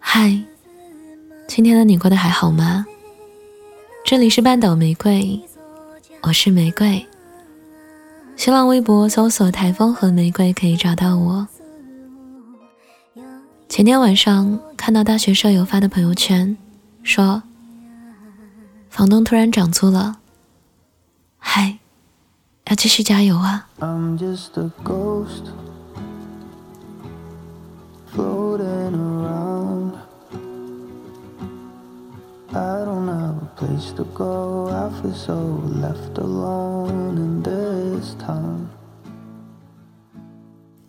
嗨，今天的你过得还好吗？这里是半岛玫瑰，我是玫瑰。新浪微博搜索“台风和玫瑰”可以找到我。前天晚上看到大学舍友发的朋友圈，说房东突然涨租了，嗨，要继续加油啊！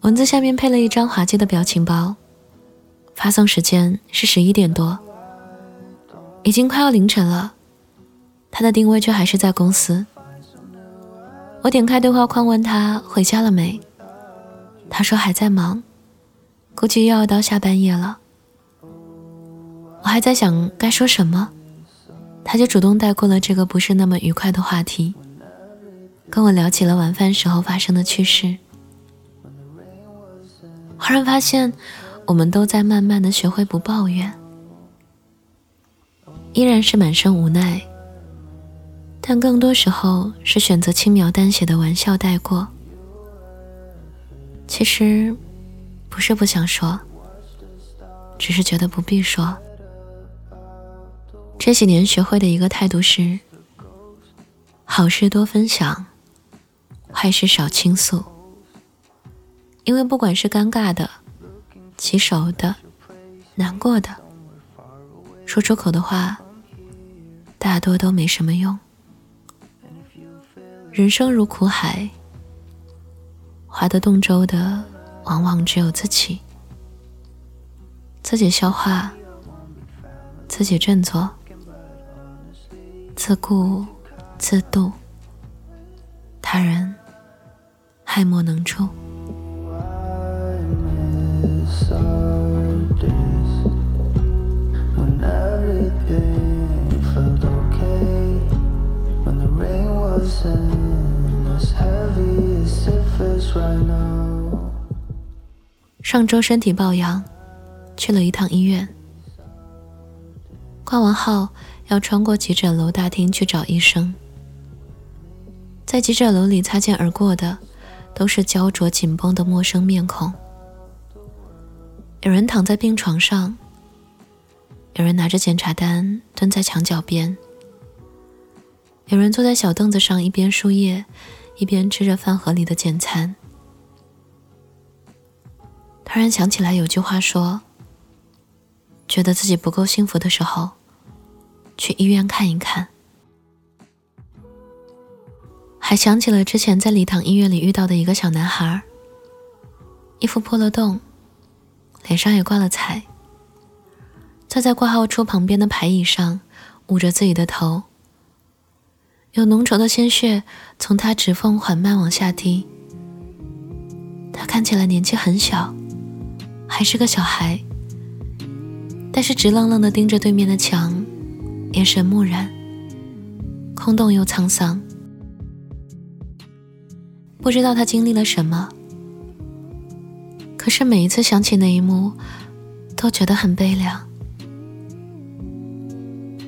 文字下面配了一张滑稽的表情包，发送时间是十一点多，已经快要凌晨了，他的定位却还是在公司。我点开对话框问他回家了没，他说还在忙，估计又要到下半夜了。我还在想该说什么。他就主动带过了这个不是那么愉快的话题，跟我聊起了晚饭时候发生的趣事。忽然发现，我们都在慢慢的学会不抱怨，依然是满身无奈，但更多时候是选择轻描淡写的玩笑带过。其实，不是不想说，只是觉得不必说。这几年学会的一个态度是：好事多分享，坏事少倾诉。因为不管是尴尬的、棘手的、难过的，说出口的话，大多都没什么用。人生如苦海，划得动舟的往往只有自己，自己消化，自己振作。自顾自度，他人爱莫能助。上周身体抱恙，去了一趟医院，挂完号。要穿过急诊楼大厅去找医生，在急诊楼里擦肩而过的都是焦灼紧绷的陌生面孔。有人躺在病床上，有人拿着检查单蹲在墙角边，有人坐在小凳子上一边输液，一边吃着饭盒里的简餐。突然想起来有句话说：“觉得自己不够幸福的时候。”去医院看一看，还想起了之前在礼堂医院里遇到的一个小男孩，衣服破了洞，脸上也挂了彩，坐在挂号处旁边的排椅上，捂着自己的头，有浓稠的鲜血从他指缝缓慢往下滴。他看起来年纪很小，还是个小孩，但是直愣愣地盯着对面的墙。眼神木然，空洞又沧桑。不知道他经历了什么，可是每一次想起那一幕，都觉得很悲凉。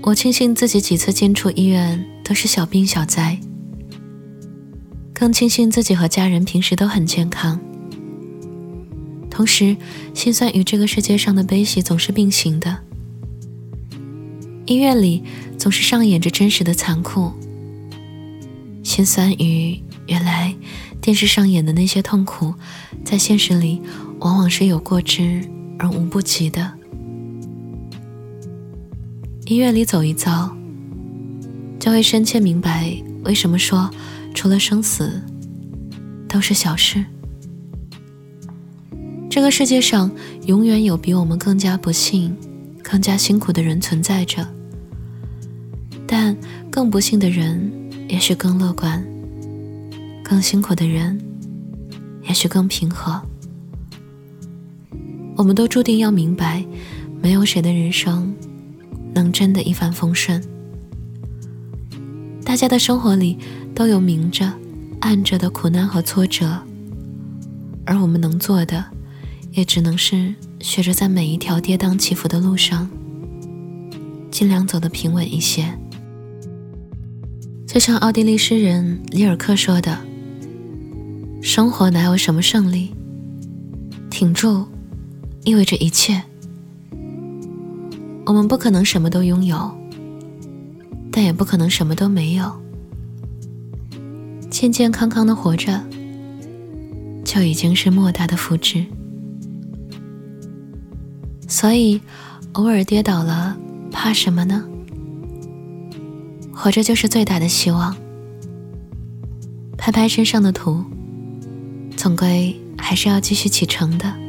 我庆幸自己几次进出医院都是小病小灾，更庆幸自己和家人平时都很健康。同时，心酸与这个世界上的悲喜总是并行的。医院里总是上演着真实的残酷，心酸与原来电视上演的那些痛苦，在现实里往往是有过之而无不及的。医院里走一遭，就会深切明白为什么说除了生死都是小事。这个世界上永远有比我们更加不幸、更加辛苦的人存在着。但更不幸的人，也许更乐观；更辛苦的人，也许更平和。我们都注定要明白，没有谁的人生能真的一帆风顺。大家的生活里都有明着、暗着的苦难和挫折，而我们能做的，也只能是学着在每一条跌宕起伏的路上，尽量走得平稳一些。就像奥地利诗人里尔克说的：“生活哪有什么胜利？挺住，意味着一切。我们不可能什么都拥有，也不可能什么都没有。健健康康的活着，就已经是莫大的福祉。所以，偶尔跌倒了，怕什么呢？”活着就是最大的希望。拍拍身上的土，总归还是要继续启程的。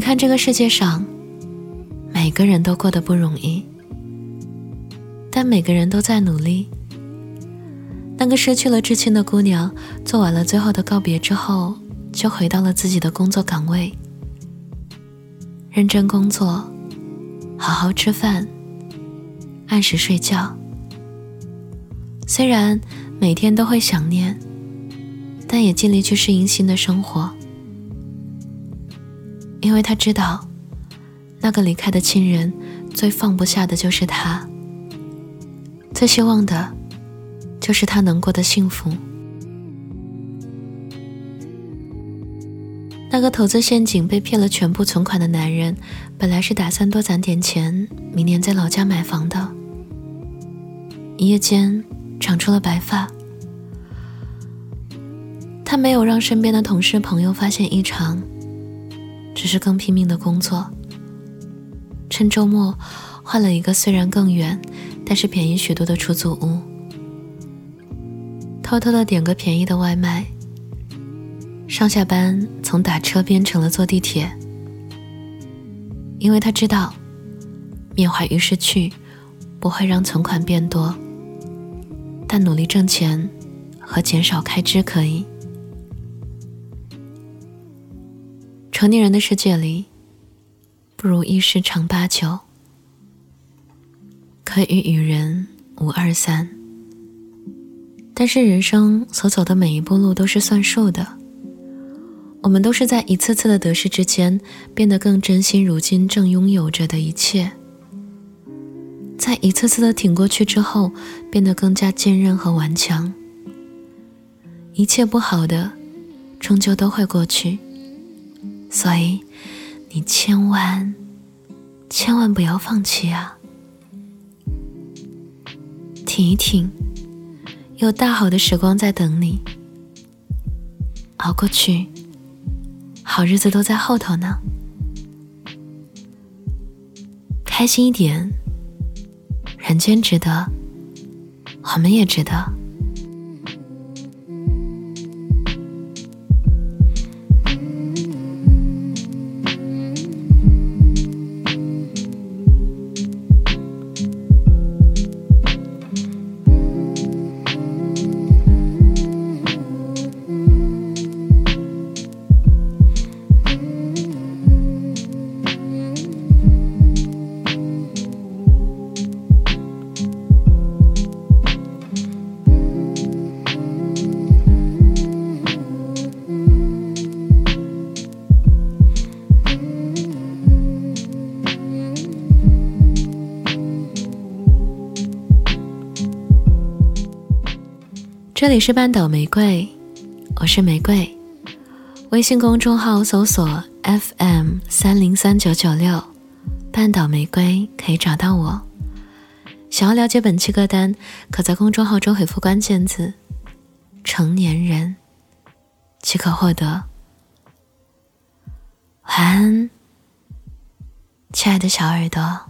你看，这个世界上。每个人都过得不容易，但每个人都在努力。那个失去了至亲的姑娘，做完了最后的告别之后，就回到了自己的工作岗位，认真工作，好好吃饭，按时睡觉。虽然每天都会想念，但也尽力去适应新的生活，因为他知道。那个离开的亲人，最放不下的就是他，最希望的，就是他能过得幸福。那个投资陷阱被骗了全部存款的男人，本来是打算多攒点钱，明年在老家买房的。一夜间长出了白发，他没有让身边的同事朋友发现异常，只是更拼命的工作。趁周末换了一个虽然更远，但是便宜许多的出租屋，偷偷的点个便宜的外卖。上下班从打车变成了坐地铁，因为他知道，缅怀于失去不会让存款变多，但努力挣钱和减少开支可以。成年人的世界里。不如意十常八九，可以与人无二三。但是人生所走的每一步路都是算数的，我们都是在一次次的得失之间，变得更珍惜如今正拥有着的一切，在一次次的挺过去之后，变得更加坚韧和顽强。一切不好的，终究都会过去，所以。你千万千万不要放弃啊！挺一挺，有大好的时光在等你。熬过去，好日子都在后头呢。开心一点，人间值得，我们也值得。这里是半岛玫瑰，我是玫瑰。微信公众号搜索 FM 三零三九九六，半岛玫瑰可以找到我。想要了解本期歌单，可在公众号中回复关键字“成年人”，即可获得。晚安，亲爱的小耳朵。